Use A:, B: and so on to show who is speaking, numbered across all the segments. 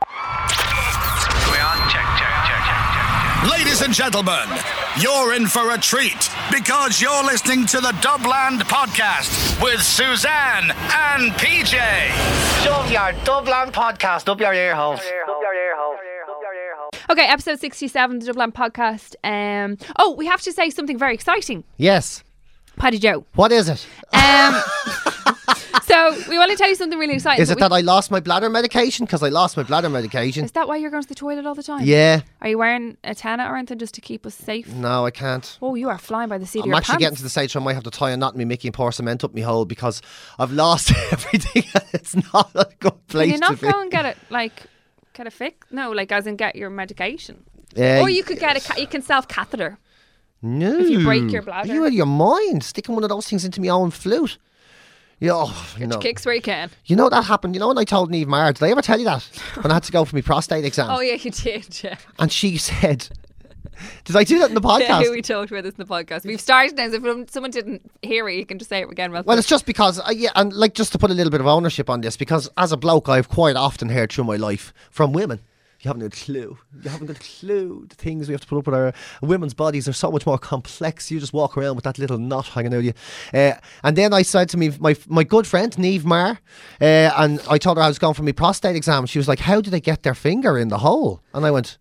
A: We on? Check, check, check, check, check, check.
B: Ladies and gentlemen, you're in for a treat because you're listening to the Dubland Podcast with Suzanne and PJ.
C: Shove your Dublin podcast up your ear holes.
D: Okay, episode 67 the Dublin podcast. Um, oh, we have to say something very exciting.
E: Yes.
D: Paddy Joe.
E: What is it?
D: Um, so we want to tell you something really exciting.
E: Is it that I lost my bladder medication? Because I lost my bladder medication.
D: Is that why you're going to the toilet all the time?
E: Yeah.
D: Are you wearing a Tena or anything just to keep us safe?
E: No, I can't.
D: Oh, you are flying by the seat of
E: I'm
D: your
E: actually
D: pants.
E: getting to the stage where I might have to tie a knot in my Mickey and pour cement up my hole because I've lost everything. it's not a good place
D: Can you not
E: to
D: go and get it like get a fix? No, like as in get your medication.
E: Uh,
D: or you could get a ca- you can self catheter.
E: no.
D: if you break your bladder.
E: Are you out of your mind? Sticking one of those things into my own flute. Yeah, oh, you know.
D: Kicks where you can.
E: You know that happened. You know when I told Neve Marr, did I ever tell you that? when I had to go for my prostate exam.
D: Oh yeah, you did. Yeah.
E: And she said, Did I do that in the podcast?
D: Yeah, we talked about this in the podcast. We've started now. So if someone didn't hear it, you can just say it again.
E: Well, it's just because, uh, yeah, and like just to put a little bit of ownership on this, because as a bloke, I've quite often heard through my life from women. You haven't a clue. You haven't got a clue. The things we have to put up with our women's bodies are so much more complex. You just walk around with that little knot hanging out of you. Uh, and then I said to me, my my good friend Neve Marr, uh, and I told her I was going for my prostate exam. She was like, "How do they get their finger in the hole?" And I went,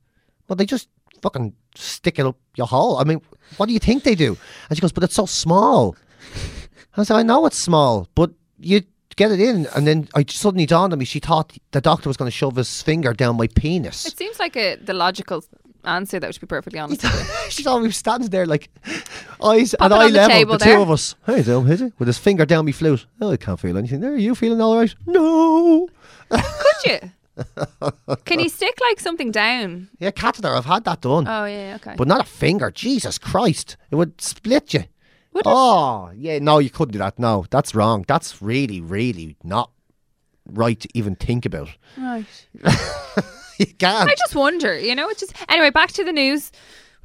E: "Well, they just fucking stick it up your hole. I mean, what do you think they do?" And she goes, "But it's so small." I said, I know it's small, but you get it in. And then I suddenly dawned on me, she thought the doctor was going to shove his finger down my penis.
D: It seems like a, the logical answer, That would be perfectly honest.
E: she thought we were standing there like eyes
D: Pop
E: and
D: it
E: eye
D: on the
E: level, the two of us. Hey, doing, is it? With his finger down my flute. Oh, I can't feel anything there. Are you feeling all right? No.
D: Could you? Can you stick like something down?
E: Yeah, catheter. I've had that done.
D: Oh yeah, okay.
E: but not a finger. Jesus Christ. It would split you. Oh, yeah. No, you couldn't do that. No, that's wrong. That's really, really not right to even think about.
D: Right.
E: you can't.
D: I just wonder, you know, it's just anyway. Back to the news.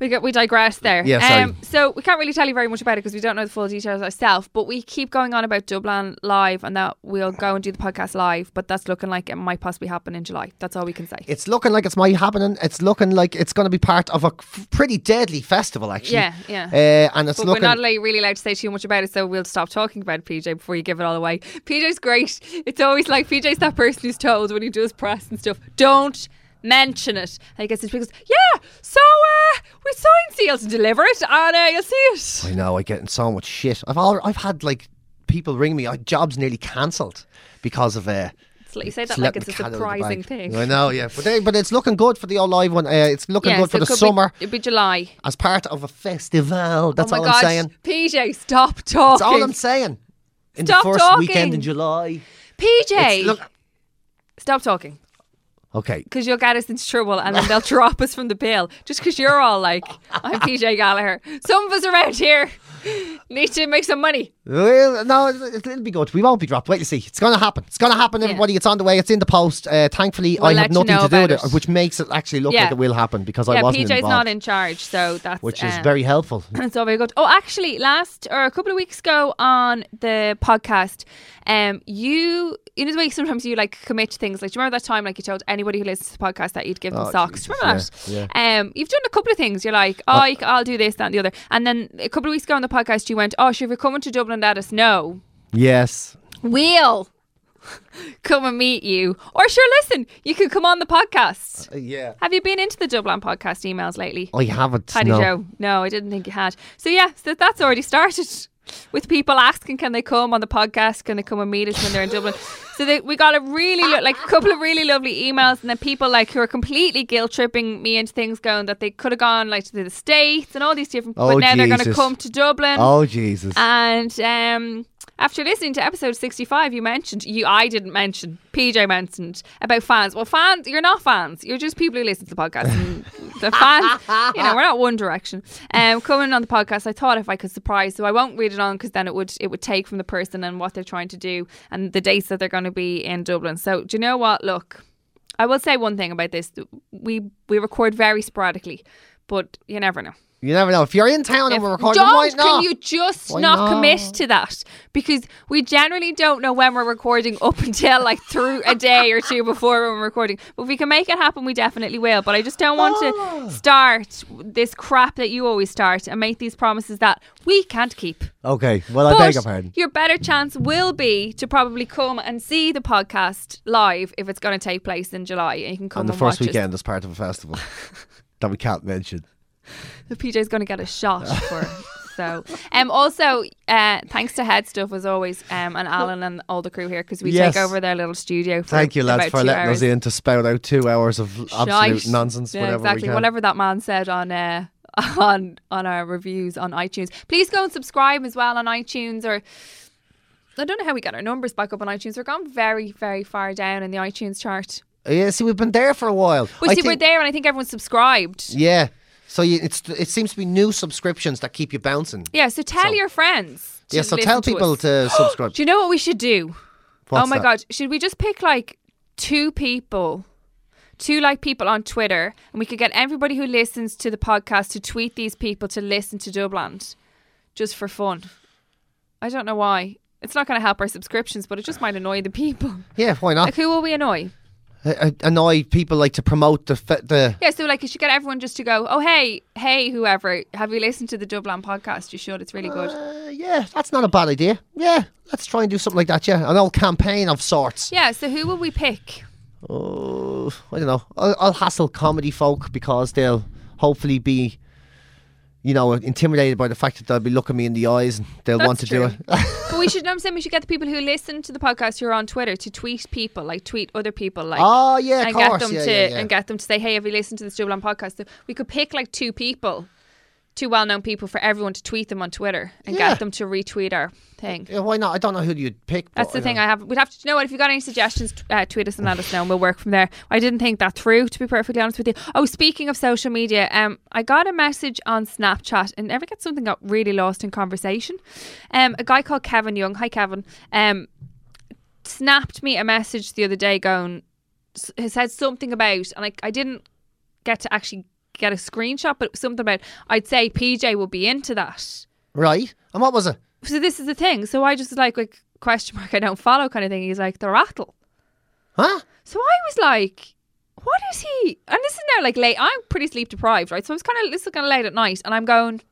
D: We get we digress there.
E: Yeah, sorry.
D: so we can't really tell you very much about it because we don't know the full details ourselves. But we keep going on about Dublin live, and that we'll go and do the podcast live. But that's looking like it might possibly happen in July. That's all we can say.
E: It's looking like it's might happening. It's looking like it's going to be part of a f- pretty deadly festival, actually.
D: Yeah, yeah.
E: Uh, and it's
D: But
E: looking.
D: we're not like, really allowed to say too much about it, so we'll stop talking about PJ before you give it all away. PJ's great. It's always like PJ's that person who's told when he does press and stuff, don't mention it. And he gets his goes, yeah, so uh, we signed seal to deliver it, and uh, you'll see it.
E: I know. I'm getting so much shit. I've all, I've had like people ring me. uh, Jobs nearly cancelled because of. Uh,
D: It's like, you say that like it's a
E: the cat out of the
D: surprising thing.
E: I know, yeah, but they, but it's looking good for the old live one. Uh, it's looking
D: Yeah,
E: good
D: so
E: for the
D: could be-
E: summer
D: it'd be July.
E: as part of a festival. That's
D: oh my
E: all
D: God,
E: I'm saying.
D: PJ, stop talking.
E: That's all I'm saying. In
D: Stop
E: the first
D: talking.
E: weekend in July.
D: PJ,
E: look,
D: stop talking.
E: Okay.
D: because you'll get us into trouble and then they'll drop us from the bill just because you're all like, I'm PJ Gallagher. Some of us around here need to make some money.
E: Well, no, it- it'll be good. We won't be dropped. Wait and see. It's going to happen. It's going to happen,
D: Yeah.
E: everybody. It's on the way. It's in the post. Uh, thankfully,
D: We'll
E: I have
D: you
E: nothing
D: know
E: to do with it,
D: it.
E: which makes it actually look
D: Yeah.
E: like it will happen because I
D: yeah,
E: wasn't
D: PJ's
E: involved,
D: not in charge, so that's
E: which is
D: um,
E: very helpful.
D: It's all very good. Oh, actually, last or a couple of weeks ago on the podcast, um, you you know the way sometimes you like commit to things. Like, do you remember that time like you told anybody who listens to the podcast that you'd give them
E: Oh,
D: socks? You remember
E: Jesus,
D: that? Um, you've done a couple of things. You're like, oh, I- I'll do this, that, and the other. And then a couple of weeks ago on the podcast, you went, oh, sure, if you're coming to Dublin, let us know.
E: Yes.
D: We'll come and meet you. Or sure, listen, you could come on the podcast.
E: Uh, yeah.
D: Have you been into the Dublin podcast emails lately?
E: I haven't.
D: Paddy
E: no.
D: Joe. No, I didn't think you had. So yeah, so that's already started with people asking, can they come on the podcast? Can they come and meet us when they're in Dublin? So they, we got a really lo- like a couple of really lovely emails, and then people like who are completely guilt tripping me into things, going that they could have gone like to the states and all these different.
E: Oh,
D: but now they're going to come to Dublin.
E: Oh Jesus.
D: And um, after listening to episode 65, you mentioned, you I didn't mention, PJ mentioned about fans. Well, fans, you're not fans. You're just people who listen to the podcast. And the fans, you know, we're not One Direction. Um, coming on the podcast, I thought if I could surprise, so I won't read it on because then it would it would take from the person and what they're trying to do and the dates that they're going to be in Dublin. So do you know what? Look, I will say one thing about this: we we record very sporadically, but you never know.
E: You never know. If you're in town and we're recording,
D: don't,
E: why not?
D: can you just
E: Why
D: not,
E: not?
D: commit to that? Because we generally don't know when we're recording up until like through a day or two before when we're recording. But if we can make it happen, we definitely will. But I just don't want
E: Ah.
D: to start this crap that you always start and make these promises that we can't keep.
E: Okay, well, I beg your pardon.
D: your better chance will be to probably come and see the podcast live if it's going to take place in July. And you can come
E: On the
D: and
E: first
D: watch us.
E: weekend as part of a festival that we can't mention.
D: the PJ's going to get a shot for. So, um, also, uh, thanks to Head Stuff as always, um, and Alan and all the crew here because we
E: Yes.
D: take over their little studio. For
E: Thank you, lads, for letting
D: hours.
E: us in to spout out two hours of absolute
D: Shite.
E: nonsense.
D: Yeah,
E: whatever
D: exactly. Whatever that man said on uh, on on our reviews on iTunes. Please go and subscribe as well on iTunes or. I don't know how we got our numbers back up on iTunes. We're gone very, very far down in the iTunes chart.
E: Yeah, see, we've been there for a while.
D: We
E: I
D: see, we're there, and I think everyone's subscribed.
E: Yeah. So you, it's it seems to be new subscriptions that keep you bouncing.
D: Yeah, so tell
E: So-
D: your friends.
E: Yeah, so tell
D: to
E: people
D: us.
E: to subscribe.
D: Do you know what we should do?
E: What's
D: oh my
E: that?
D: god, should we just pick like two people, two like people on Twitter, and we could get everybody who listens to the podcast to tweet these people to listen to Dubland, just for fun. I don't know why. It's not going to help our subscriptions, but it just might annoy the people.
E: Yeah, why not?
D: Like, who will we annoy?
E: Annoy people like to promote the the.
D: Yeah, so like you should get everyone just to go, oh hey, hey, whoever, have you listened to the Dublin podcast? You should. It's really good.
E: Uh, yeah, that's not a bad idea. Yeah, let's try and do something like that. Yeah, an old campaign of sorts.
D: Yeah. So who will we pick?
E: Oh, I don't know. I'll, I'll hassle comedy folk because they'll hopefully be, you know, intimidated by the fact that they'll be looking me in the eyes and they'll want to
D: That's
E: do it.
D: But we should. I'm saying we should get the people who listen to the podcast who are on Twitter to tweet people, like tweet other people, like
E: Oh, yeah, of
D: and
E: course.
D: get them
E: Yeah,
D: to
E: yeah, yeah.
D: and get them to say, hey, have you listened to this Dublin podcast? So we could pick like two people, two well-known people for everyone to tweet them on Twitter and
E: Yeah.
D: get them to retweet our thing.
E: yeah, why not? I don't know who you'd pick.
D: That's the
E: I
D: thing.
E: don't-
D: I have. We'd have to you know what if you got any suggestions, uh, tweet us and let us know, and we'll work from there. I didn't think that through, to be perfectly honest with you. Oh, speaking of social media, um, I got a message on Snapchat, and never get something got really lost in conversation. Um, a guy called Kevin Young. Hi, Kevin. Um, snapped me a message the other day, going, he said something about, and I, I didn't get to actually get a screenshot, but something about I'd say PJ would be into that
E: Right. And what was it?
D: so this is the thing. So I just like like question mark I don't follow kind of thing. He's like the rattle.
E: Huh?
D: So I was like, what is he? And this is now like late. I'm pretty sleep deprived, right? So I was kind of this is kind of late at night, and I'm going.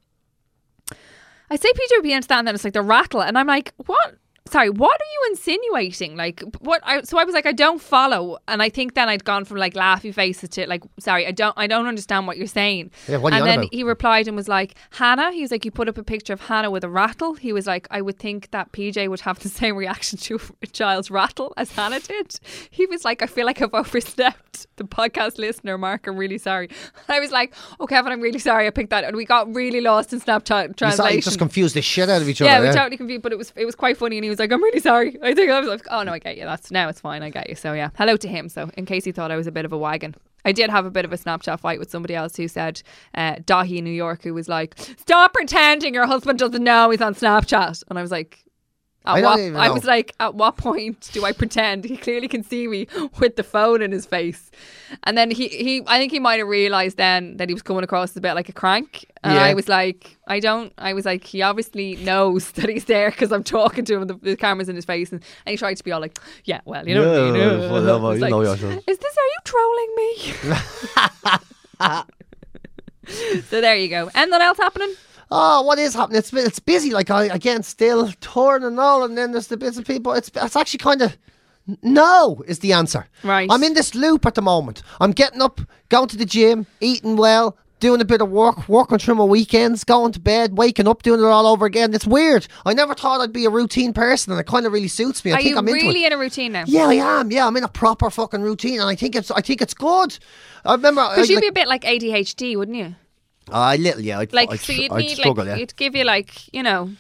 D: I say PJ would be into that, and then it's like the rattle, and I'm like, what? Sorry, what are you insinuating? Like, what? I, so I was like, I don't follow, and I think then I'd gone from like laughy faces to like, sorry, I don't, I don't understand what you're saying.
E: Yeah, what are you
D: and
E: on
D: then
E: about?
D: he replied and was like, Hannah. He was like, you put up a picture of Hannah with a rattle. He was like, I would think that PJ would have the same reaction to a child's rattle as Hannah did. He was like, I feel like I've overstepped. The podcast listener, Mark, I'm really sorry. I was like, oh, Kevin, I'm really sorry. I picked that, and we got really lost in Snapchat translation.
E: you just confused the shit out of each other.
D: yeah, we
E: Yeah,
D: totally confused, but it was it was quite funny, and he was like, "I'm really sorry." I think I was like, "Oh no, I get you. That's now it's fine. I get you." So yeah, hello to him. So in case he thought I was a bit of a wagon, I did have a bit of a Snapchat fight with somebody else who said, uh, Dahi in New York, who was like, "Stop pretending your husband doesn't know he's on Snapchat," and I was like. At
E: I
D: what, I was like, at what point do I pretend? He clearly can see me with the phone in his face. And then he, he I think he might have realised then that he was coming across a bit like a crank. And
E: Yeah.
D: I was like, I don't, I was like, he obviously knows that he's there because I'm talking to him, the, the camera's in his face. And, and he tried to be all like, yeah, well, you know what I mean?
E: Yeah, whatever,
D: I was
E: you
D: like,
E: know yourself.
D: Is this, are you trolling me? so there you go. Anything else happening?
E: Oh, what is happening? It's it's busy. Like I again, still torn and all, and then there's the bits of people. It's it's actually kind of no is the answer.
D: Right.
E: I'm in this loop at the moment. I'm getting up, going to the gym, eating well, doing a bit of work, working through my weekends, going to bed, waking up, doing it all over again. It's weird. I never thought I'd be a routine person, and it kind of really suits me. I
D: are
E: think
D: you
E: I'm
D: really in a routine now?
E: Yeah, I am. Yeah, I'm in a proper fucking routine, and I think it's I think it's good. I remember
D: Because
E: uh,
D: you'd
E: like,
D: be a bit like ADHD, wouldn't you?
E: I little yeah. I'd,
D: Like,
E: I'd,
D: so you'd
E: I'd
D: need
E: struggle.
D: like,
E: yeah.
D: it'd give you like, you know,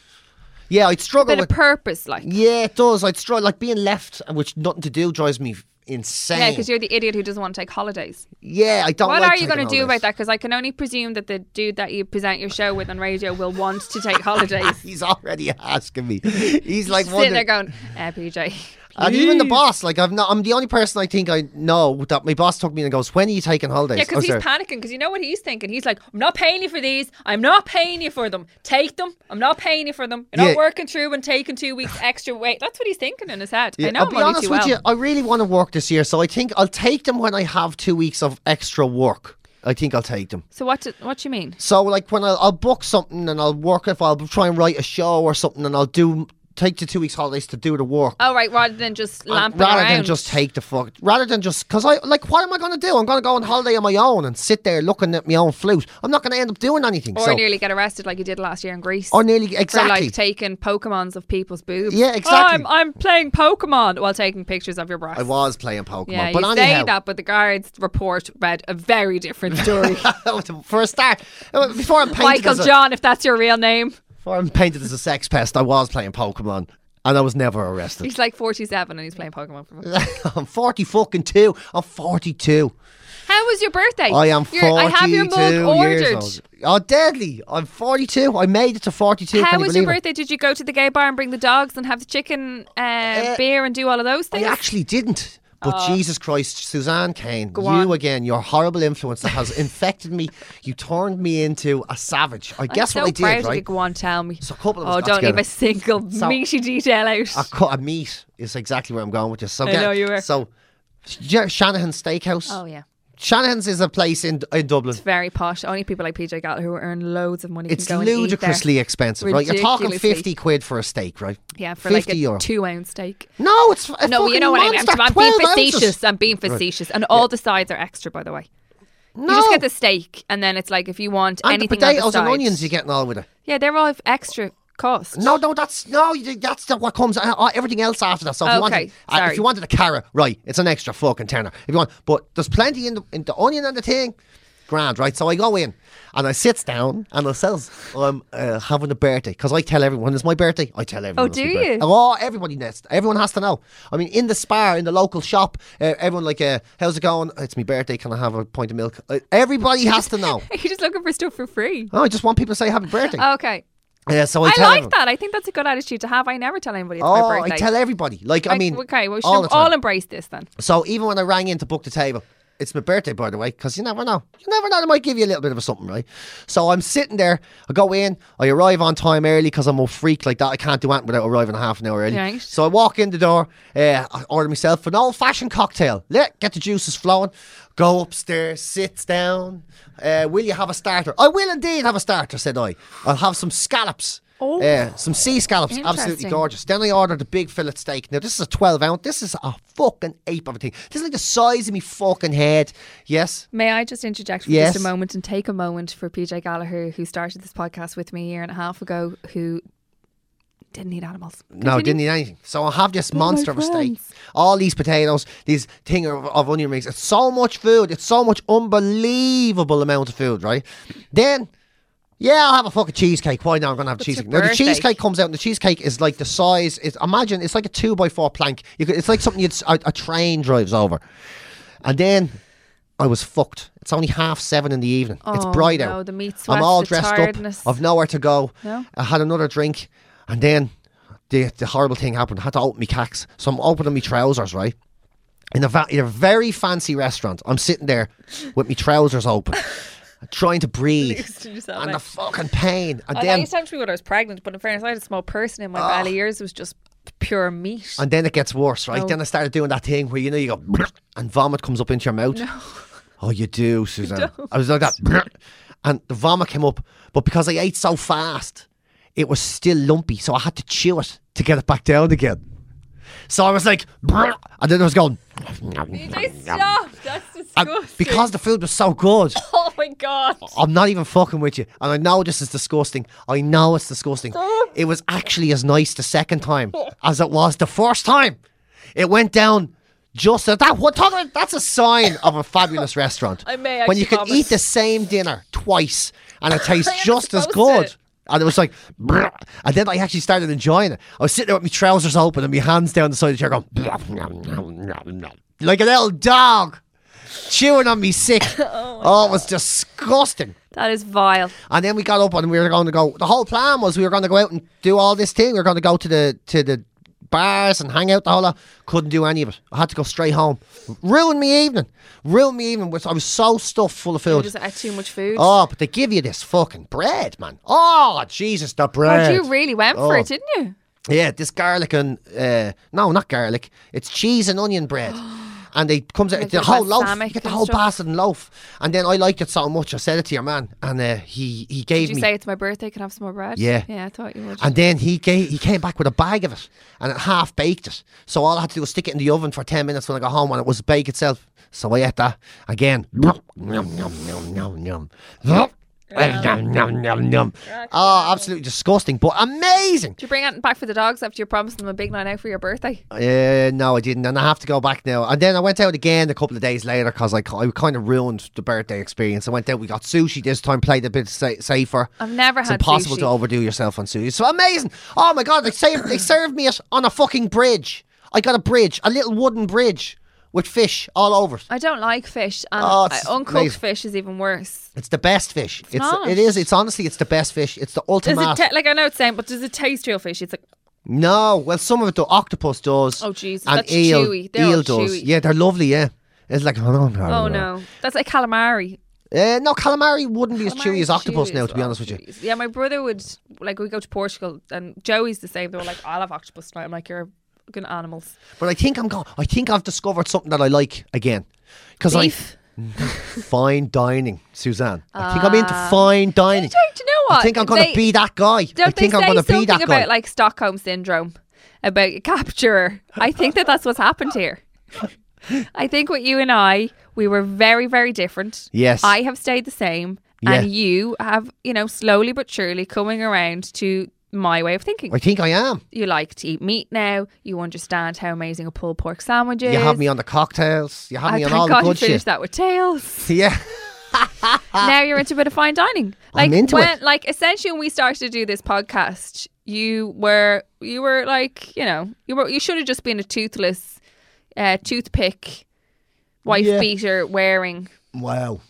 E: Yeah, I'd struggle
D: bit of purpose, like.
E: yeah, it does. I'd struggle like being left, which nothing to do drives me insane.
D: Yeah, because you're the idiot who doesn't want to take holidays.
E: Yeah, I don't.
D: What
E: like
D: are you
E: going to
D: do about that? Because I can only presume that the dude that you present your show with on radio will want to take holidays.
E: He's already asking me. He's like
D: Sitting there
E: wondering.
D: going, uh, PJ.
E: And even the boss, like I've not, I'm the only person I think I know that my boss took me and goes, "When are you taking holidays?"
D: Yeah, because
E: was
D: oh,
E: he's
D: panicking. Because you know what he's thinking. He's like, "I'm not paying you for these. I'm not paying you for them. Take them. I'm not paying you for them. You're
E: Yeah.
D: not working through and taking two weeks extra wait." That's what he's thinking in his head.
E: Yeah,
D: I know
E: I'll be honest with
D: well.
E: you. I really want to work this year, so I think I'll take them when I have two weeks of extra work. I think I'll take them.
D: So what? Do, what do you mean?
E: So like when I'll, I'll book something and I'll work if I'll try and write a show or something and I'll do take the two weeks holidays to do the work.
D: Oh right, rather than just
E: And
D: lamping
E: rather
D: around.
E: than just take the fuck, rather than just because I like, what am I going to do? I'm going to go on holiday on my own and sit there looking at my own flute. I'm not going to end up doing anything.
D: or
E: so,
D: nearly get arrested like you did last year in Greece.
E: or nearly exactly for
D: like taking Pokemons of people's boobs.
E: Yeah,
D: Oh,
E: exactly.
D: I'm, I'm playing Pokemon while taking pictures of your breasts.
E: I was playing Pokemon,
D: Yeah,
E: but
D: you
E: anyhow,
D: say that, but the guards report read a very different story.
E: for a start, uh, before I'm painted
D: Michael
E: as a,
D: John, if that's your real name.
E: I'm painted as a sex pest, I was playing Pokemon, and I was never arrested.
D: He's like 47 and he's playing Pokemon. For
E: I'm 40 fucking two. I'm 42.
D: How was your birthday?
E: I am
D: Your-
E: 42
D: I have your mug ordered.
E: Oh, deadly. I'm 42. I made it to 42.
D: How
E: Can you
D: was your
E: believe it?
D: birthday? Did you go to the gay bar and bring the dogs and have the chicken, uh, beer, and do all of those things?
E: I actually didn't. But uh, Jesus Christ, Suzanne Kane, you
D: on.
E: again, your horrible influence that has infected me. You turned me into a savage. I guess
D: I'm
E: what I
D: so proud
E: did,
D: you.
E: right?
D: Go on, tell me.
E: So a couple of us
D: oh, don't
E: together.
D: leave a single
E: So-
D: meaty detail out.
E: A cut of meat is exactly where I'm going with this. So
D: I
E: get-
D: know you were.
E: So, Shanahan Steakhouse.
D: oh yeah,
E: Shanahan's is a place in in Dublin.
D: it's very posh. Only people like PJ Gallagher who earn loads of money
E: It's
D: can go and eat there.
E: ludicrously expensive, right? You're talking 50 quid for a steak, right?
D: Yeah, for
E: 50
D: like a
E: euro.
D: two ounce steak.
E: No, it's a
D: No, you know what I mean. I'm, being
E: 12 ounces.
D: facetious. I'm being facetious, and all the sides are extra, by the way.
E: No.
D: You just get the steak, and then it's like if you want
E: and the
D: anything the
E: potatoes and onions you're getting all with it.
D: Yeah, they're all extra cost.
E: No, no, that's no. That's the, what comes. Uh, uh, everything else after that. So if you
D: Okay,
E: wanted, uh, if you wanted a carrot, right, it's an extra fucking tenner. If you want, but there's plenty in the in the onion and the thing. Grand, right? So I go in and I sits down and I says I'm uh, having a birthday because I tell everyone it's my birthday. I tell everyone.
D: Oh, do you?
E: Oh, everybody knows. Everyone has to know. I mean, in the spar, in the local shop, uh, everyone like, uh, how's it going? It's my birthday. Can I have a pint of milk? Uh, everybody has to know.
D: You're just looking for stuff for free.
E: Oh, I just want people to say happy birthday.
D: Okay.
E: Yeah, so I,
D: I like
E: everyone.
D: that. I think that's a good attitude to have. I never tell anybody it's
E: Oh,
D: my birthday.
E: I tell everybody. Like, I
D: Like,
E: mean,
D: okay, well, we
E: all
D: all embrace this then.
E: So even when I rang in to book the table, it's my birthday, by the way, because you never know. You never know. They might give you a little bit of a something, right? So I'm sitting there. I go in. I arrive on time early because I'm a freak like that. I can't do anything without arriving a half an hour early.
D: Right.
E: So I walk in the door. Uh, I order myself an old fashioned cocktail. Let get the juices flowing. Go upstairs. Sits down. Uh, will you have a starter? I will indeed have a starter. Said I. I'll have some scallops.
D: Oh.
E: Uh, some sea scallops, absolutely gorgeous. Then I ordered a big fillet steak. Now this is a twelve ounce. This is a fucking ape of a thing. This is like the size of me fucking head. Yes.
D: May I just interject for
E: Yes.
D: just a moment and take a moment for PJ Gallagher, who started this podcast with me a year and a half ago, who didn't eat animals.
E: No, didn't eat anything. So I have this monster of a steak. All these potatoes, these thing of, of onion rings. It's so much food. It's so much unbelievable amount of food, right? Then, yeah, I'll have a fucking cheesecake. Why not? I'm gonna have
D: That's
E: cheesecake. Now the cheesecake comes out, and the cheesecake is like the size. It's imagine it's like a two by four plank. You could, it's like something you'd, a, a train drives over. And then I was fucked. It's only half seven in the evening. it's
D: Oh,
E: bright
D: no,
E: out.
D: the meat
E: I'm all dressed
D: tiredness.
E: up. I've nowhere to go.
D: No?
E: I had another drink, and then the the horrible thing happened. I had to open my cacks, so I'm opening my trousers, right? In a, va- in a very fancy restaurant, I'm sitting there with my trousers open, trying to breathe,
D: yourself
E: and the fucking pain. And
D: Oh, that
E: then,
D: used to happen to me when I was pregnant, but in fairness, I had a small person in my ah. belly. Yours was just pure meat.
E: and then it gets worse, right?
D: Oh.
E: Then I started doing that thing where you know you go and vomit comes up into your mouth. Oh, you do, Suzanne. I was like that, and the vomit came up, but because I ate so fast, it was still lumpy, so I had to chew it to get it back down again. So I was like, and then I was going.
D: Stop! That's Disgusting.
E: because the food was so good,
D: oh my god!
E: I'm not even fucking with you. And I know this is disgusting. I know it's disgusting. It was actually as nice the second time as it was the first time. It went down just at that. What? That's a sign of a fabulous restaurant.
D: I may
E: when you can
D: vomit.
E: eat the same dinner twice and it tastes just as good.
D: to.
E: And it was like, and then I actually started enjoying it. I was sitting there with my trousers open and my hands down the side of the chair going, like an old dog chewing on me sick. oh, it was disgusting.
D: That is vile.
E: And then we got up and we were going to go. The whole plan was we were going to go out and do all this thing. We were going to go to the to the bars and hang out the whole lot. Couldn't do any of it. I had to go straight home. Ruined me evening. Ruined me evening. With I was so stuffed full of
D: You
E: food.
D: just ate too much food.
E: Oh, but they give you this fucking bread, man. Oh, Jesus, the
D: Oh,
E: bread.
D: you really went for
E: Oh.
D: it, didn't you?
E: Yeah, this garlic and uh, no, not garlic. It's cheese and onion bread. And they comes out
D: Like
E: the whole loaf. You get the whole
D: stuff.
E: bastard loaf. And then I liked it so much. I said it to your man, and uh, he he gave me.
D: Did you
E: me.
D: say it's my birthday? Can I have some more bread?
E: Yeah.
D: Yeah, I thought you would.
E: and then he gave, he came back with a bag of it and it half baked it. So all I had to do was stick it in the oven for ten minutes when I got home and it was baked itself. So I ate that again. Yum, yum, yum, yum. Oh, absolutely disgusting, but amazing.
D: Did you bring it back for the dogs after you promised them a big night out for your birthday?
E: Uh, no, I didn't, and I have to go back now. And then I went out again a couple of days later because I, I kind of ruined the birthday experience. I went out, we got sushi this time, played a bit sa- safer.
D: I've never had sushi.
E: It's
D: had
E: impossible
D: sushi.
E: to overdo yourself on sushi. So amazing. Oh my god, they served they served me it on a fucking bridge. I got a bridge, a little wooden bridge with fish all over it.
D: I don't like fish, and
E: Oh, it's
D: uncooked
E: amazing.
D: fish is even worse.
E: It's the best fish. It's,
D: not.
E: it is. It's honestly, it's the best fish. It's the ultimate.
D: it like I know it's saying, but does it taste real fish? It's like
E: no, well, some of it the octopus does.
D: Oh, Jesus,
E: and
D: that's
E: eel,
D: chewy. They're
E: eel does.
D: chewy.
E: Yeah, they're lovely. Yeah, it's like oh no,
D: oh no, that's like calamari.
E: Uh, no, calamari wouldn't be as chewy as octopus
D: chewy
E: now.
D: as
E: To be honest with you.
D: Yeah, my brother would like we go to Portugal and Joey's the same. They were like, I'll have octopus tonight. I'm like, you're fucking animals.
E: but I think I'm going. I think I've discovered something that I like again because I
D: Beef.
E: fine dining, Suzanne. I think I'm into
D: Ah.
E: fine dining.
D: Do you know what?
E: I think I'm going to be that guy.
D: Don't
E: I think
D: they
E: I'm
D: say
E: going to be that
D: about like Stockholm syndrome about a capturer? I think that that's what's happened here. I think what you and I, we were very, very different.
E: Yes.
D: I have stayed the same,
E: Yeah.
D: and you have, you know, slowly but surely coming around to my way of thinking.
E: I think I am.
D: You like to eat meat now. You understand how amazing a pulled pork sandwich is.
E: You have me on the cocktails. You have
D: I
E: me on all
D: God
E: the good shit.
D: that with tails.
E: Yeah.
D: now you're into a bit of fine dining. Like
E: I'm into
D: when,
E: it.
D: like essentially when we started to do this podcast, you were you were like you know you were you should have just been a toothless, uh, toothpick, wife
E: Yeah.
D: beater wearing
E: Wow.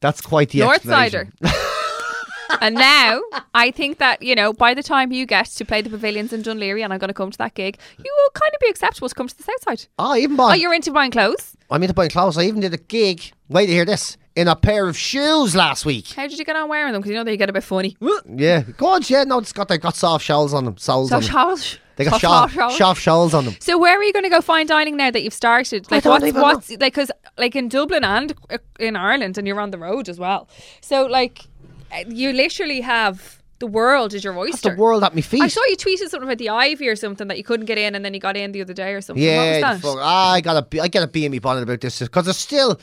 E: That's quite the
D: North
E: explanation.
D: And now I think that you know by the time you get to play the pavilions in Dunleary, and I'm going to come to that gig, you will kind of be acceptable to come to the south side.
E: Oh, even
D: Oh, you're into buying clothes.
E: I'm into buying clothes. I even did a gig. Wait to hear this. In a pair of shoes last week.
D: How did you get on wearing them? Because you know they get a bit funny.
E: Yeah. God, yeah, no, it's got they've got soft soles on them. Soles
D: So
E: on them.
D: Charles,
E: They got
D: soft-
E: soft,
D: soft-
E: soft soles on them.
D: So where are you going to go fine dining now that you've started?
E: I
D: Like what's what's like because like in Dublin and uh, in Ireland and you're on the road as well. So like you literally have the world as your
E: That's
D: oyster.
E: the world at my feet.
D: I saw you tweeted something about the Ivy or something that you couldn't get in and then you got in the other day or something.
E: Yeah,
D: what was that?
E: fuck- I gotta be, I gotta be in me bonnet about this because it's still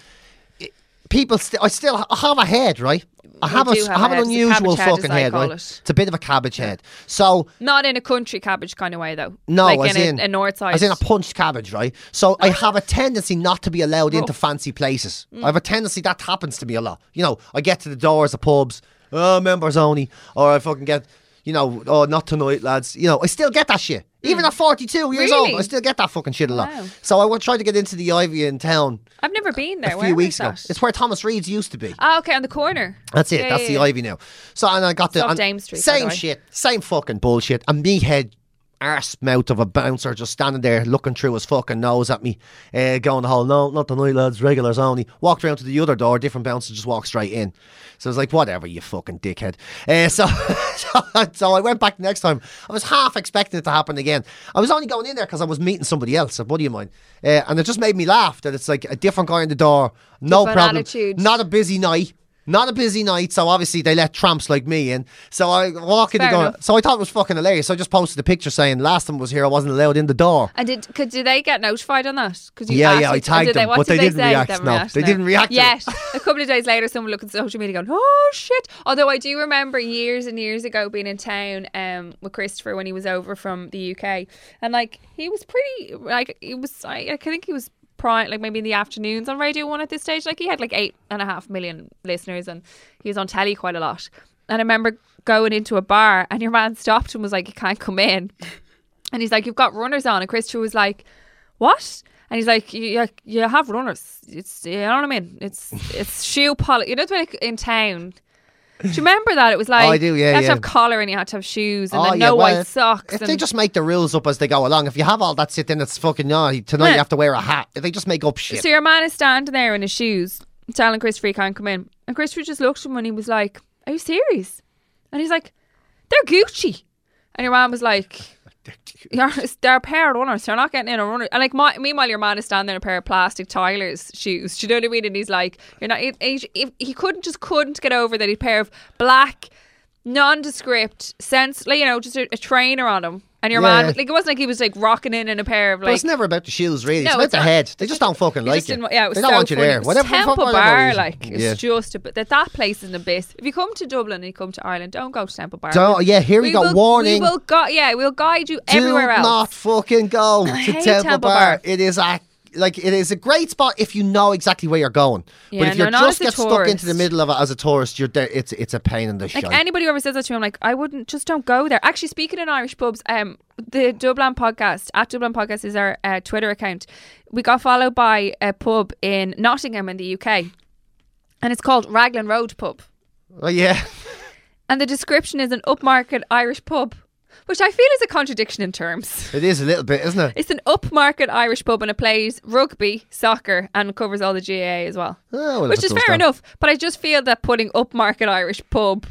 E: people. Still, I still I have a head, right? I have a,
D: have
E: I have an
D: a
E: unusual
D: head,
E: fucking head, right?
D: it.
E: It's a bit of a cabbage head. So
D: Not in a country cabbage kind of way though.
E: no,
D: like
E: as
D: in,
E: in
D: a, a north side.
E: as in a punched cabbage, right? So I have a tendency not to be allowed into fancy places.
D: Mm.
E: I have a tendency that happens to me a lot. You know, I get to the doors of pubs, oh, members only, or I fucking get, you know, oh, not tonight, lads. You know, I still get that shit. Even at 42 years old,
D: Mm.
E: I still get that fucking shit a lot.
D: Wow.
E: So I would try to get into the Ivy in town
D: I've never been there.
E: a
D: Where
E: few
D: is
E: weeks ago.
D: that?
E: It's where Thomas Read's used to be.
D: Ah, okay, on the corner.
E: That's it.
D: Yeah,
E: That's
D: yeah,
E: the
D: yeah.
E: Ivy now. So and I got the
D: It's off
E: and
D: Dame Street, by the
E: Same
D: way.
E: shit. Same fucking bullshit. And me head arse mouth of a bouncer just standing there looking through his fucking nose at me, uh, going the whole no, not tonight, lads, regulars only. Walked around to the other door, different bouncer just walked straight in. So I was like, whatever, you fucking dickhead. Uh, so, so, so I went back next time. I was half expecting it to happen again. I was only going in there because I was meeting somebody else, a buddy of mine. Uh, and it just made me laugh that it's like a different guy in the door, no
D: Different
E: problem.
D: attitude.
E: Not a busy night. Not a busy night, so obviously they let tramps like me in. So I walk in the door.
D: enough.
E: So I thought it was fucking hilarious. So I just posted a picture saying last time I was here, I wasn't allowed in the door.
D: And did could did they get notified on that? Cause you
E: Yeah, yeah, I
D: it-
E: tagged
D: did they,
E: them, but
D: did
E: they didn't react, no.
D: reacted
E: They
D: now.
E: didn't react
D: Yet. a couple of days later, someone looked at social media going, "Oh shit!" Although I do remember years and years ago being in town um, with Christopher when he was over from the UK, and like he was pretty like he was. I, I think he was like maybe in the afternoons on Radio One at this stage. Like he had like eight and a half million listeners, and he was on telly quite a lot. and I remember going into a bar, and your man stopped and was like, "You can't come in," and he's like, "You've got runners on," and Christopher was like, "What?" And he's like, you, you, you have runners. It's you know what I mean. It's it's shoe polish. You know, it's like in town. Do you remember that? It was like
E: Oh, I do, yeah,
D: You had
E: yeah.
D: to have collar and you had to have shoes and
E: Oh,
D: then
E: yeah,
D: no
E: well,
D: white socks.
E: If
D: and
E: they just make the rules up as they go along, if you have all that shit, then it's fucking no. Tonight
D: Yeah.
E: you have to wear a hat. If they just make up shit.
D: So your man is standing there in his shoes, telling Christopher he can't come in. And Christopher just looked at him and he was like, Are you serious? And he's like, They're Gucci. And your man was like, "You're- They're a pair of runners. They're not getting in a runner. And like, my, meanwhile, your man is standing in a pair of plastic Tyler's shoes. Do you know what I mean? And he's like, You're not. He, he, he- couldn't just couldn't get over that he'd pair of black, nondescript, sense, like, you know, just a, a trainer on him. And your
E: Yeah.
D: man, like, it wasn't like he was like rocking in in a pair of
E: But
D: like
E: it's never about the shoes, really.
D: No,
E: it's about
D: it's
E: the
D: not.
E: head. They just don't fucking like
D: just
E: you.
D: didn't- yeah, it was
E: they don't
D: so
E: want you
D: funny.
E: there.
D: It was
E: Whatever,
D: Temple
E: whatever
D: Bar,
E: reason.
D: like it's
E: yeah.
D: just a bit. That that place is a bit. If you come to Dublin and you come to Ireland, don't go to Temple Bar.
E: Don't- yeah, here we go,
D: will,
E: warning.
D: We will go, yeah, we'll guide you
E: Do
D: everywhere else.
E: not fucking go to
D: hate
E: Temple,
D: Temple
E: Bar.
D: Bar.
E: It is a like it is a great spot if you know exactly where you're going.
D: Yeah,
E: but if
D: no,
E: you just get stuck into the middle of it as a tourist, you're there. It's it's a pain in the
D: like
E: shite.
D: anybody who ever says that to me, I'm like, I wouldn't just don't go there. Actually, speaking in Irish pubs, um, the Dublin podcast at Dublin podcast is our uh, Twitter account. We got followed by a pub in Nottingham in the UK, and it's called Raglan Road Pub.
E: oh yeah,
D: And the description is an upmarket Irish pub, which I feel is a contradiction in terms.
E: it is a little bit, isn't it?
D: It's an upmarket Irish pub and it plays rugby, soccer, and covers all the GAA as well.
E: Oh, well,
D: which is fair
E: that.
D: enough. But I just feel that putting upmarket Irish pub,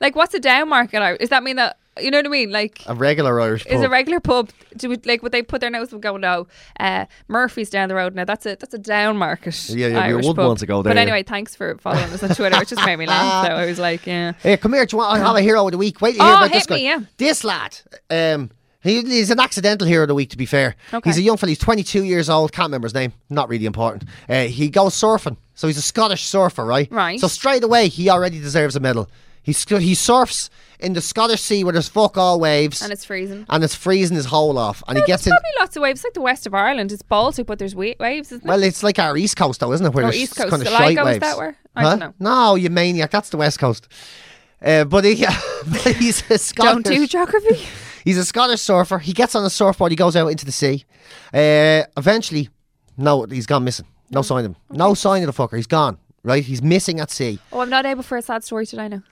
D: like what's a downmarket Irish? Does that mean that you know what I mean? Like
E: A regular Irish pub.
D: is a regular pub? Do we, like would they put their nose and go no? Uh, Murphy's down the road now. That's a that's a down market.
E: Yeah, yeah, we
D: Irish
E: would
D: pub.
E: want to go there,
D: But
E: yeah.
D: anyway, thanks for following us on Twitter. It just made me laugh. So I was like, yeah.
E: Hey, come here. Do you want to have a hero of the week? Wait to hear
D: Oh,
E: about
D: hit
E: this guy.
D: me, yeah.
E: This lad. Um, he, he's an accidental hero of the week, to be fair.
D: Okay.
E: He's a young fella. He's 22 years old. Can't remember his name. Not really important. Uh, he goes surfing. So he's a Scottish surfer, right?
D: Right.
E: So straight away, he already deserves a medal. He, he surfs in the Scottish Sea where there's fuck all waves.
D: And it's freezing.
E: and it's freezing his hole off. And he gets
D: there's
E: in.
D: probably lots of waves. It's like the west of Ireland. It's Baltic, but there's wa- waves, isn't it?
E: Well, it's like our East Coast, though, isn't it? Where
D: Or
E: there's
D: East Coast.
E: kind of shite
D: is
E: waves.
D: that where? I
E: Huh?
D: don't know.
E: No, you maniac. That's the West Coast. Uh, but he, but he's a Scottish.
D: Don't do geography.
E: He's a Scottish surfer. He gets on a surfboard. He goes out into the sea. Uh, eventually, no, he's gone missing. No sign of him. No sign of the fucker. He's gone. Right? He's missing at sea.
D: Oh, I'm not able for a sad story today now.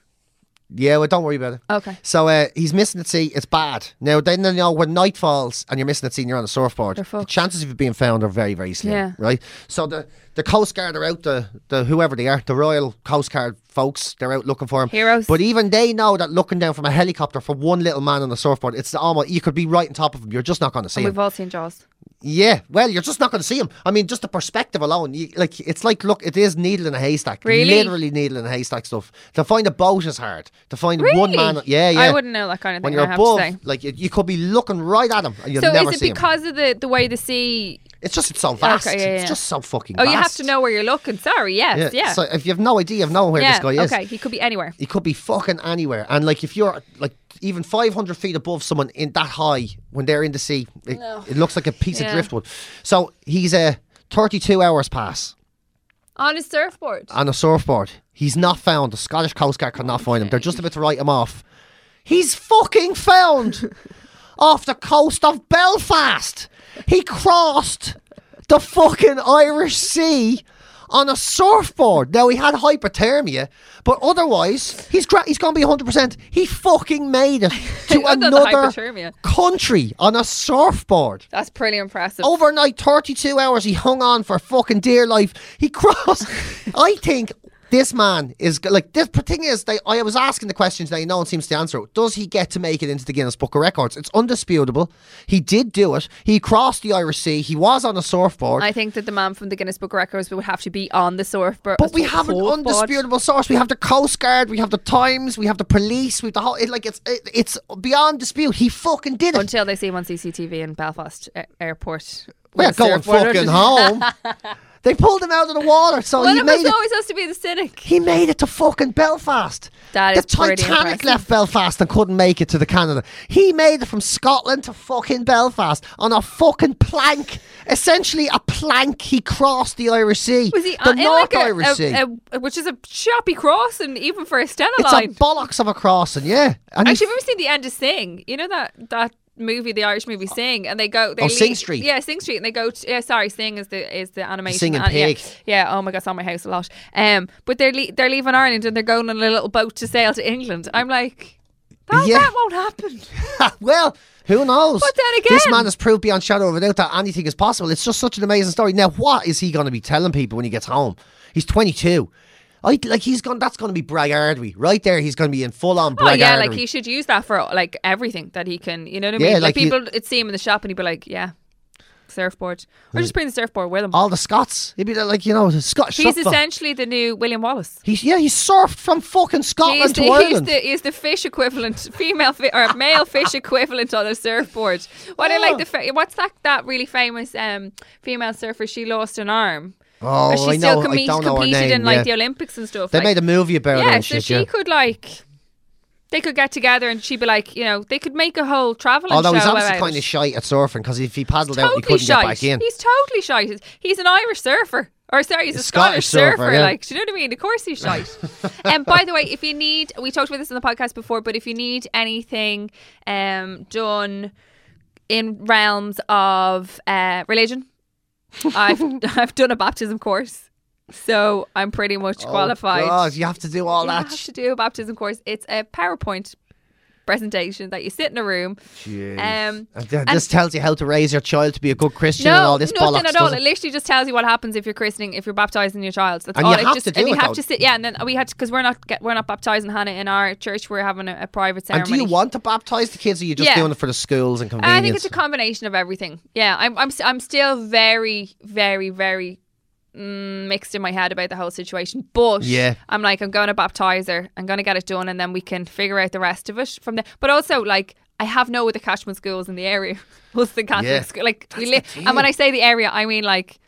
E: Yeah, well, don't worry about it.
D: Okay.
E: So uh, he's missing at sea. It's bad. Now, then, you know, when night falls and you're missing at sea and you're on a surfboard, the chances of you being found are very, very slim.
D: Yeah.
E: Right? So the, the Coast Guard are out, the, the whoever they are, the Royal Coast Guard folks, they're out looking for him.
D: Heroes.
E: But even they know that looking down from a helicopter for one little man on a surfboard, it's almost, you could be right on top of him. You're just not going to see
D: And
E: him.
D: we've all seen Jaws.
E: Yeah, well, you're just not going to see him. I mean, just the perspective alone, you, like it's like look, it is needle in a haystack.
D: Really?
E: literally needle in a haystack stuff. To find a boat is hard. To find
D: Really?
E: one man, yeah, yeah.
D: I wouldn't know that kind of thing. When you're
E: above, like you, you could be looking right at him and you'll
D: So
E: never
D: is
E: see
D: it
E: him.
D: because of the, the way the sea?
E: It's just it's so vast.
D: Okay, yeah,
E: It's just so fucking.
D: Oh,
E: vast.
D: you have to know where you're looking. Sorry, yes, yeah,
E: So if you have no idea of knowing where
D: yeah.
E: this guy is,
D: okay, he could be anywhere.
E: he could be fucking anywhere. And like if you're like even 500 feet above someone in that high when they're in the sea, it, it looks like a piece
D: Yeah.
E: of driftwood. So he's a 32 hours pass
D: On a surfboard.
E: on a surfboard. He's not found. The Scottish Coast Guard could not find him. They're just about to write him off. He's fucking found off the coast of Belfast. He crossed the fucking Irish Sea on a surfboard. Now he had hypothermia, but otherwise he's gra- he's gonna be hundred percent. He fucking made it to another country on a surfboard.
D: That's pretty impressive.
E: Overnight, 32 hours, he hung on for fucking dear life. He crossed. I think this man is like this. The thing is, they, I was asking the questions now. No one seems to answer. Does he get to make it into the Guinness Book of Records? It's undisputable. He did do it. He crossed the Irish Sea. He was on a surfboard.
D: I think that the man from the Guinness Book of Records would have to be on the surfboard.
E: but we have an undisputable source. We have the Coast Guard. We have the Times. We have the police. We have the whole. It, like it's it, it's beyond dispute. He fucking did it.
D: until they see him on CCTV in Belfast Airport.
E: We're going
D: surfboard.
E: fucking home. they pulled him out of the water, so
D: Well,
E: he made it.
D: always supposed to be the cynic.
E: He made it to fucking Belfast.
D: That
E: the
D: is pretty
E: Titanic
D: impressive.
E: left Belfast and couldn't make it to the Canada. He made it from Scotland to fucking Belfast on a fucking plank. Essentially, a plank. He crossed the Irish Sea.
D: Was he
E: the
D: in
E: North
D: like a,
E: Irish
D: a-
E: Sea?
D: a- which is a choppy crossing, even for a Stena
E: it's
D: line.
E: a bollocks of a crossing, yeah. And he
D: Actually, have you ever seen the end of Sing? You know that that movie, the Irish movie Sing, and they go. They
E: Oh, Sing Street.
D: Yeah, Sing Street, and they go. To, yeah, sorry, Sing is the is the animation.
E: Singing
D: and- yeah.
E: pig.
D: Yeah. Oh my god, it's on my house a lot. Um, but they're le- they're leaving Ireland and they're going on a little boat to sail to England. I'm like, that,
E: Yeah.
D: that won't happen.
E: well, who knows?
D: But then again, this
E: man has proved beyond shadow of a doubt that anything is possible. It's just such an amazing story. Now, what is he going to be telling people when he gets home? He's 22. I like he's gone. That's going to be braggardery right there. He's going to be in full on
D: Oh yeah, like he should use that for like everything that he can. You know what I
E: Yeah,
D: mean?
E: like
D: Like,
E: you-
D: people, would see him in the shop and he'd be like, yeah, surfboard, or just bring the surfboard with him.
E: all the Scots. He'd be like you know the Scottish.
D: He's essentially the new William Wallace.
E: He's yeah. He's surfed from fucking
D: He's
E: Scotland
D: the,
E: to
D: he's,
E: Ireland.
D: the, he's the fish equivalent, female fi- or male fish equivalent on a surfboard. What I like the fa- what's that that really famous um, female surfer? She lost an arm.
E: Oh,
D: Or she
E: I
D: still
E: know.
D: compe-
E: I don't know her
D: competed
E: name.
D: in like
E: yeah.
D: the Olympics and stuff.
E: They
D: like,
E: made a movie about her
D: yeah,
E: and
D: so
E: shit.
D: she
E: yeah.
D: could like. They could get together and she'd be like, you know, they could make a whole traveling show.
E: Although
D: show
E: he's obviously kind of shy at surfing because if he paddled out, he couldn't
D: shite.
E: get back in.
D: He's totally shite. He's an Irish surfer. Or sorry, he's a
E: Scottish
D: Scottish,
E: surfer,
D: surfer.
E: yeah.
D: Like, do you know what I mean? Of course he's shite. And by the way, if you need, we talked about this on the podcast before, but if you need anything um, done in realms of uh, religion, I've I've done a baptism course, so I'm pretty much oh, qualified.
E: Oh, God, you have to do all that.
D: you
E: that.
D: have to do a baptism course. It's a PowerPoint presentation that you sit in a room. Um,
E: And th- this tells you how to raise your child to be a good Christian and all this
D: nothing
E: bollocks.
D: at all.
E: doesn't
D: It literally just tells you what happens if you're christening, if you're baptizing your child. That's
E: And
D: all.
E: you
D: it
E: have
D: just,
E: to do
D: and you
E: it,
D: have
E: though.
D: to sit. Yeah, and then we had because we're not get, we're not baptizing Hannah in our church. We're having a, a private
E: And
D: ceremony.
E: do you want to baptise the kids, or are you just
D: Yeah.
E: doing it for the schools and convenience?
D: I think it's a combination of everything. Yeah, I'm I'm I'm still very very very Mm, mixed in my head about the whole situation. But
E: Yeah.
D: I'm like I'm going to baptize her. I'm going to get it done, and then we can figure out the rest of it from there. But also like. I have no other catchment schools in the area. Was the Catholic
E: Yeah.
D: school like we live? And when. I say the area, I mean like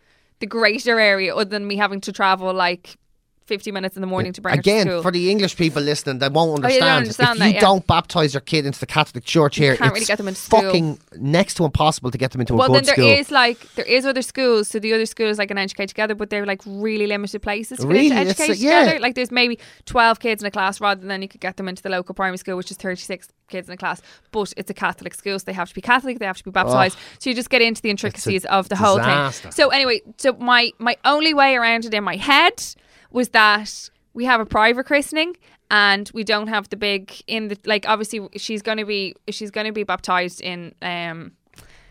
D: the greater area, other than me having to travel like 50 minutes in the morning to bring her to
E: Again, for the English people listening, they won't understand,
D: Oh, you don't
E: understand. if
D: that,
E: you
D: yeah.
E: don't baptise your kid into the Catholic Church here,
D: can't
E: it's
D: really get them into school.
E: fucking next to impossible to get them into a
D: school
E: well,
D: then there is
E: school.
D: like there is other schools, so the other schools like can educate together, but they're like really limited places for
E: Really?
D: them to
E: It's
D: educate
E: yeah.
D: together. Like there's maybe twelve kids in a class, rather than you could get them into the local primary school, which is thirty six kids in a class. But it's a Catholic school, so they have to be Catholic, they have to be baptized. Oh. So you just get into the intricacies of the whole thing. So anyway, so my my only way around it in my head was that we have a private christening and we don't have the big in the like obviously she's going to be she's going to be baptized in um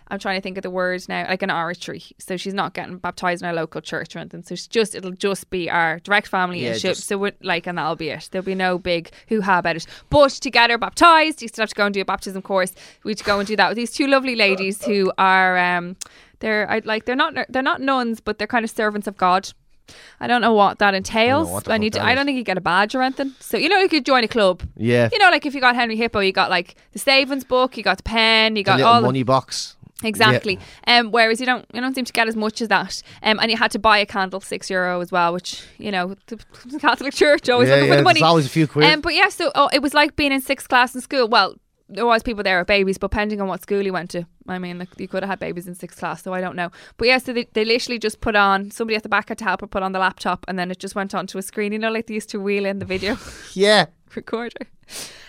D: I'm trying to think of the words now, like an oratory. So she's not getting baptized in our local church or anything. So it's just it'll just be our direct family
E: Yeah,
D: and
E: just-
D: so we're like and that'll be it. There'll be no big hoo ha about it. But to get her baptized, you still have to go and do a baptism course. We had to go and do that with these two lovely ladies who are um they're I like they're not they're not nuns, but they're kind of servants of God. I don't know what that entails.
E: what
D: I need to, I don't think you get a badge or anything. So you know you could join a club.
E: Yeah.
D: You know, like if you got Henry Hippo, you got like the savings book, you got the pen, you got
E: little
D: all the-
E: money box.
D: Exactly. Um, whereas you don't you don't seem to get as much as that. Um, and you had to buy a candle six euro as well, which you know the the Catholic Church always
E: Yeah,
D: looking
E: yeah,
D: for the money.
E: always a few quid.
D: Um, but yeah, so oh, it was like being in sixth class in school. Well, there was people there with babies, but depending on what school you went to, I mean, like, you could have had babies in sixth class, so I don't know. But yeah, so they, they literally just put on somebody at the back had to help her put on the laptop, and then it just went onto a screen. You know, like they used to wheel in the video.
E: Yeah.
D: recorder.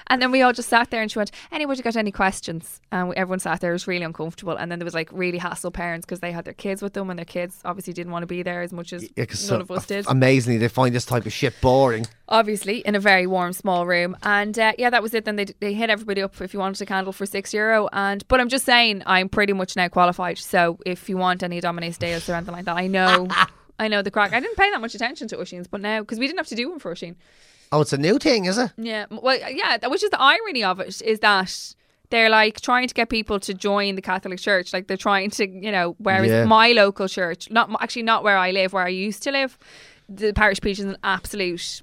D: And then we all just sat there and she went, Anybody got any questions? And we, everyone sat there, it was really uncomfortable. And then there was like really hassle parents because they had their kids with them and their kids obviously didn't want to be there as much as
E: Yeah,
D: none
E: so-
D: of us did.
E: Amazingly, they find this type of shit boring.
D: obviously, in a very warm, small room. And uh, yeah, that was it. Then they, they hit everybody up if you wanted a candle for six euro. And But I'm just saying, I'm pretty much now qualified. So if you want any Domino's Deus or anything like that, I know. I know the crack. I didn't pay that much attention to Usheen's, but now, because we didn't have to do one for Usheen.
E: Oh, it's a new thing, is it?
D: Yeah, well, yeah, which is the irony of it is that they're like trying to get people to join the Catholic Church. Like they're trying to, you know, whereas
E: Yeah.
D: my local church, not actually not where I live, where I used to live, the parish priest is an absolute.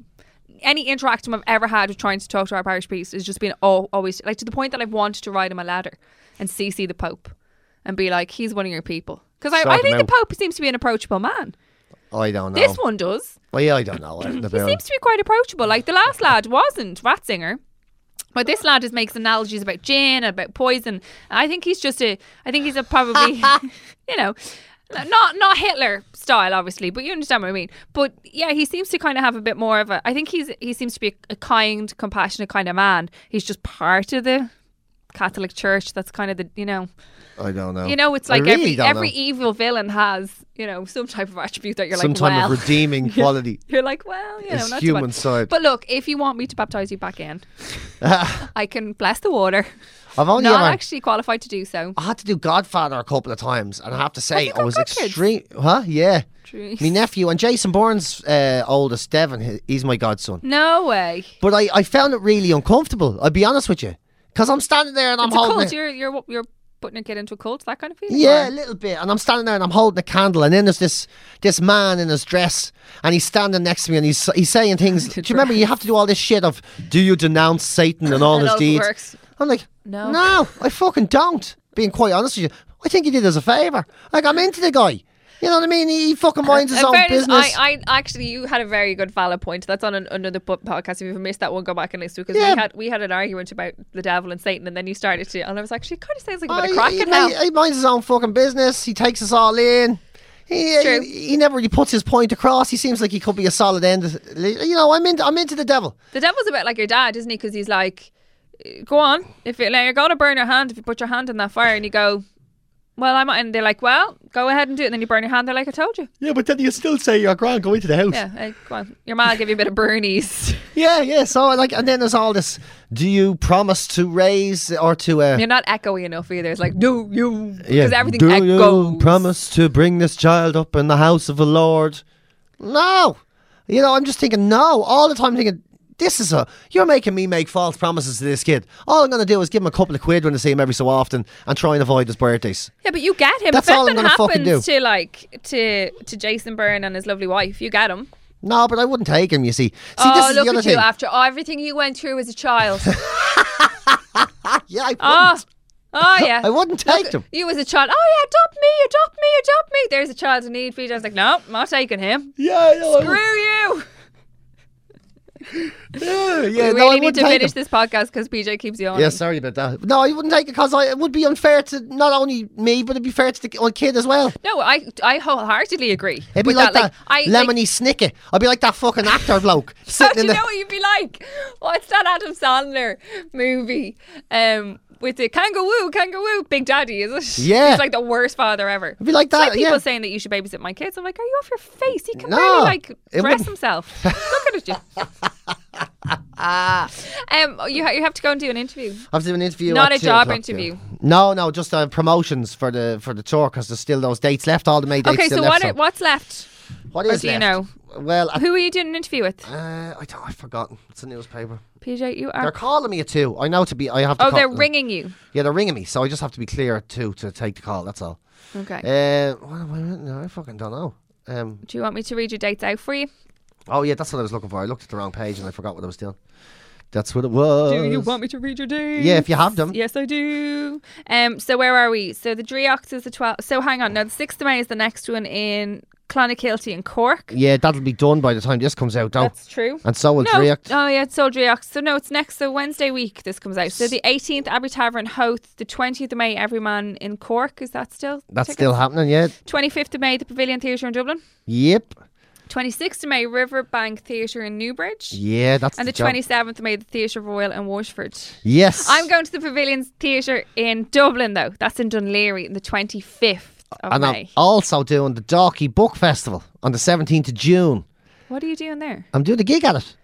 D: Any interaction I've ever had with trying to talk to our parish priest has just been oh, always like to the point that I've wanted to ride him a ladder and CC the Pope and be like, he's one of your people. Because I, I think the. Pope seems to be an approachable man.
E: I don't know.
D: This one does.
E: Well, yeah, I don't know.
D: He seems to be quite approachable. Like the last lad wasn't Ratzinger. But this lad just makes analogies about gin, about poison. I think he's just a. I think he's a probably, you know, not not Hitler style, obviously, but you understand what I mean. But yeah, he seems to kind of have a bit more of a. I think he's he seems to be a kind, compassionate kind of man. He's just part of the Catholic Church. That's kind of the you know
E: I don't know.
D: you know it's like
E: really
D: every every
E: know.
D: evil villain has you know some type of attribute that you're
E: some
D: like some
E: type
D: well
E: of redeeming quality.
D: you're like well you know
E: It's
D: not
E: human side.
D: But look, if you want me to baptize you back in, I can bless the water.
E: I've only
D: Not
E: ever.
D: actually qualified to do so.
E: I had to do Godfather a couple of times, and I have to say, I was extreme. Huh? Yeah.
D: Jeez.
E: My nephew and Jason Byrne's uh, oldest, Devon, he's my godson.
D: No way.
E: But I, I found it really uncomfortable. I'll be honest with you, because I'm standing there and I'm
D: It's a
E: holding.
D: cult.
E: it-
D: You're you're you're putting a kid into a cult. That kind of feeling.
E: Yeah, a little bit. And I'm standing there and I'm holding a candle, and then there's this this man in his dress, and he's standing next to me, and he's he's saying things. Do you remember you have to do all this shit of do you denounce Satan and all his deeds?
D: works.
E: I'm like,
D: No.
E: no, I fucking don't. Being quite honest with you, I think he did us a favour. Like I'm into the guy. You know what I mean? He fucking minds his
D: In
E: own
D: fairness,
E: business.
D: I, I actually, you had a very good valid point. That's on an, another podcast. If you've missed that one, go back and listen to it because
E: Yeah.
D: we had we had an argument about the devil and Satan, and then you started to, and I was like, she kind of sounds like a bit of oh, crack
E: he,
D: in hell.
E: he, he minds his own fucking business. He takes us all in. He, he, he never really puts his point across. He seems like he could be a solid end. You know, I'm into I'm into the devil.
D: The devil's a bit like your dad, isn't he? Because he's like, go on. If it, like, you're going to burn your hand, if you put your hand in that fire and you go, well, I'm, and they're like, well, go ahead and do it. And then you burn your hand. They're like, I told you.
E: Yeah, but then you still say you're grand. Go into the house.
D: Yeah, uh, go on. Your ma will give you a bit of burnies.
E: Yeah, yeah. So like, and then there's all this. Do you promise to raise or to? Uh,
D: You're not echoey enough either. It's like, do you? Because
E: yeah,
D: everything
E: do
D: echoes.
E: you promise to bring this child up in the house of the Lord? No. You know, I'm just thinking no all the time. Thinking this is a you're making me make false promises to this kid. All I'm going to do is give him a couple of quid when I see him every so often and try and avoid his birthdays.
D: Yeah, but you get him.
E: That's
D: if
E: all I'm gonna fucking
D: happens
E: do.
D: to like to to Jason Byrne and his lovely wife, you get him.
E: No, but I wouldn't take him. You see, see,
D: oh,
E: this is
D: look
E: the other
D: at
E: thing.
D: you after everything you went through as a child.
E: yeah, I wouldn't.
D: oh, oh yeah.
E: I wouldn't take him.
D: You as a child, oh yeah, adopt me, adopt me, adopt me. There's a child in need. Peter was like, no, I'm not taking him.
E: Yeah, I know. I
D: Screw you.
E: yeah, yeah.
D: we
E: no, I
D: really need to finish
E: him.
D: this podcast because PJ keeps yawning.
E: Yeah, sorry about that. No, I wouldn't take it because it would be unfair to not only me, but it'd be fair to the kid as well.
D: No, I I wholeheartedly agree.
E: It'd be like that,
D: I,
E: lemony snicket. I'd be like that fucking actor bloke
D: How
E: sitting
D: do
E: in
D: you know what you'd be like? What's that Adam Sandler movie? Um, with the kangaroo, kangaroo, Big Daddy, is it?
E: Yeah.
D: he's like the worst father ever.
E: It'd be like
D: It's like
E: that.
D: people
E: yeah.
D: saying that you should babysit my kids. I'm like, are you off your face? He can
E: No,
D: barely like dress
E: wouldn't-
D: himself. Look at you. um, you ha- you have to go and do an interview.
E: I have to do an interview.
D: Not a job interview.
E: No, no, just uh, promotions for the for the tour because there's still those dates left. All the May dates
D: Okay, so
E: left.
D: what are, what's left?
E: What
D: or
E: is
D: do you
E: left?
D: know?
E: Well, I,
D: Who are you doing an interview with?
E: uh, I don't, I've forgotten. It's a newspaper.
D: PJ, you are.
E: They're calling me at two. I know to be. I have to.
D: Oh, they're
E: them.
D: ringing you.
E: Yeah, they're ringing me, so I just have to be clear at two to take the call. That's all.
D: Okay.
E: Uh, what am I? No, I fucking don't know. Um,
D: do you want me to read your dates out for you?
E: oh yeah, that's what I was looking for. I looked at the wrong page and I forgot what I was doing. That's what it was.
D: Do you want me to read your dates?
E: Yeah, if you have them.
D: Yes, I do. Um, so where are we? So the Draíocht is the 12th. So hang on. Now the 6th of May is the next one in Clonakilty in Cork.
E: Yeah, that'll be done by the time this comes out, though.
D: That's true.
E: and so will
D: no.
E: Draíocht.
D: Oh yeah, it's all Draíocht. So no, it's next. So Wednesday week this comes out. So the 18th Abbey Tavern Howth. The 20th of May Everyman in Cork. Is that still?
E: That's
D: tickets?
E: still happening, yeah.
D: 25th of May the Pavilion Theatre in Dublin.
E: Yep.
D: 26th of May Riverbank Theatre in Newbridge.
E: Yeah, that's
D: And the
E: job.
D: 27th of May the Theatre Royal in Waterford.
E: Yes.
D: I'm going to the Pavilions Theatre in Dublin, though. That's in Dún Laoghaire the 25th of
E: and I'm also doing the Dalkey Book Festival on the 17th of June.
D: What are you doing there?
E: I'm doing a gig at it.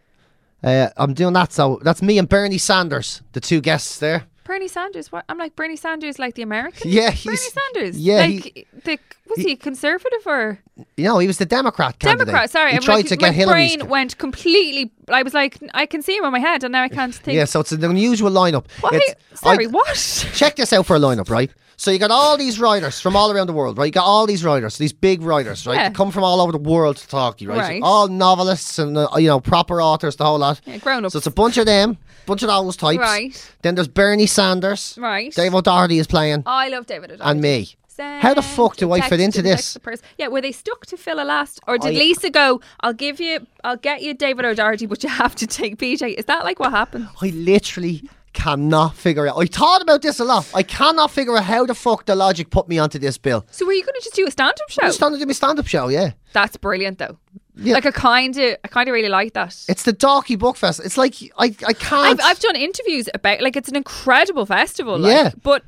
E: Uh, I'm doing that, so that's me and Bernie Sanders, the two guests there.
D: Bernie Sanders. What? I'm like Bernie Sanders, like the American.
E: Yeah,
D: Bernie Sanders.
E: yeah,
D: like the was he, conservative or
E: You know, he was the Democrat candidate.
D: Democrat? Sorry,
E: he
D: I'm
E: tried
D: like,
E: to
D: my
E: get Hillary's.
D: brain went completely. I was like, I can see him in my head, and now I can't think.
E: Yeah, so it's an unusual lineup. It's-
D: Sorry,
E: I-
D: what?
E: Check this out for a lineup, right? So you got all these writers from all around the world, right? You got all these writers, these big writers, right?
D: Yeah.
E: They come from all over the world to talk to you, right?
D: Right.
E: All novelists and uh, you know proper authors, the whole lot.
D: Yeah, grown-ups.
E: So it's a bunch of them, bunch of those types.
D: Right.
E: Then there's Bernie Sanders.
D: Right.
E: Dave O'Doherty is playing,
D: Oh, I love David O'Doherty.
E: and me.
D: How
E: the fuck do I fit into this?
D: Yeah, were they stuck to Phil last, or did
E: I-
D: Lisa go? I'll give you, I'll get you David O'Doherty, but you have to take PJ. Is that like what happened?
E: I literally cannot figure out. I thought about this a lot. I cannot figure out how the fuck the logic put me onto this bill.
D: So were you going to just do a stand-up show?
E: I started doing my stand-up show. Yeah,
D: That's brilliant, though.
E: Yeah.
D: Like I kind of, I kind of really like that.
E: it's the Dalkey Book Fest. It's like I I can't.
D: I've, I've done interviews about like it's an incredible festival. Like,
E: Yeah.
D: but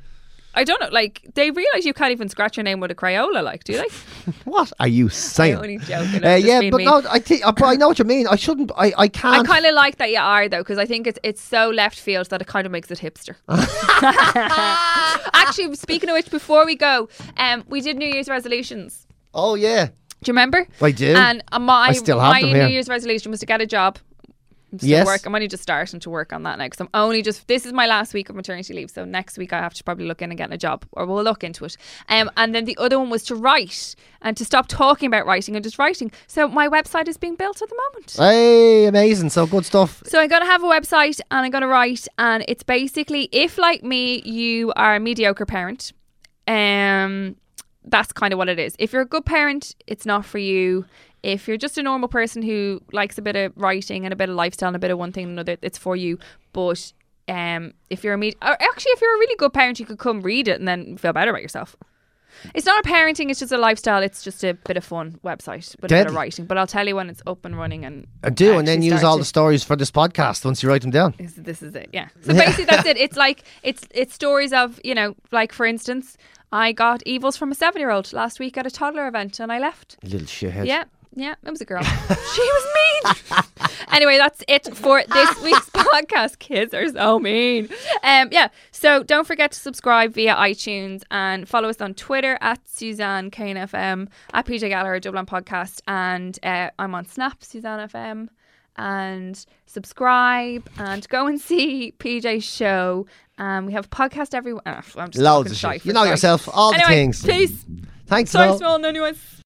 D: I don't know. Like they realize you can't even scratch your name with a Crayola. Like, do they?
E: what are you saying?
D: I'm only joking.
E: Uh, yeah, but
D: mean.
E: no, I think, uh, I know what you mean. I shouldn't. I, I can't.
D: I kind of like that you are though, because I think it's it's so left field that it kind of makes it hipster. Actually, speaking of which, before we go, um, we did New Year's resolutions.
E: oh yeah,
D: Do you remember?
E: I do.
D: And uh, my
E: I still have
D: my New
E: here.
D: Year's resolution was to get a job. I'm still
E: Yes.
D: work. I'm only just starting to work on that now because I'm only just. This is my last week of maternity leave, so next week I have to probably look in and get a job, or we'll look into it. Um, and then the other one was to write and to stop talking about writing and just writing. So my website is being built at the moment.
E: hey, amazing. So good stuff.
D: So I'm to have a website and I'm to write, and it's basically if, like me, you are a mediocre parent, um, that's kind of what it is. If you're a good parent, it's not for you. If you're just a normal person who likes a bit of writing and a bit of lifestyle and a bit of one thing and another, it's for you. But um, if you're a med- or actually, if you're a really good parent, you could come read it and then feel better about yourself. It's not a parenting; it's just a lifestyle. It's just a bit of fun website with a bit of writing. But I'll tell you when it's up and running and
E: I do, and then use all the stories for this podcast once you write them down.
D: this, this is it yeah so basically that's it it's like it's it's stories of you know like for instance i got evils from a seven year old last week at a toddler event and i left
E: Little shithead.
D: yeah yeah it was a girl she was mean anyway that's it for this week's podcast kids are so mean um yeah so don't forget to subscribe via itunes and follow us on twitter at suzanne kane fm at pj gallagher dublin podcast and uh, i'm on snap suzanne fm and subscribe and go and see PJ's show. Um, we have a podcast every. Uh, I'm just
E: Loads of shit. You know yourself. All
D: anyway,
E: the things.
D: Peace.
E: Thanks,
D: Sorry, small, anyways.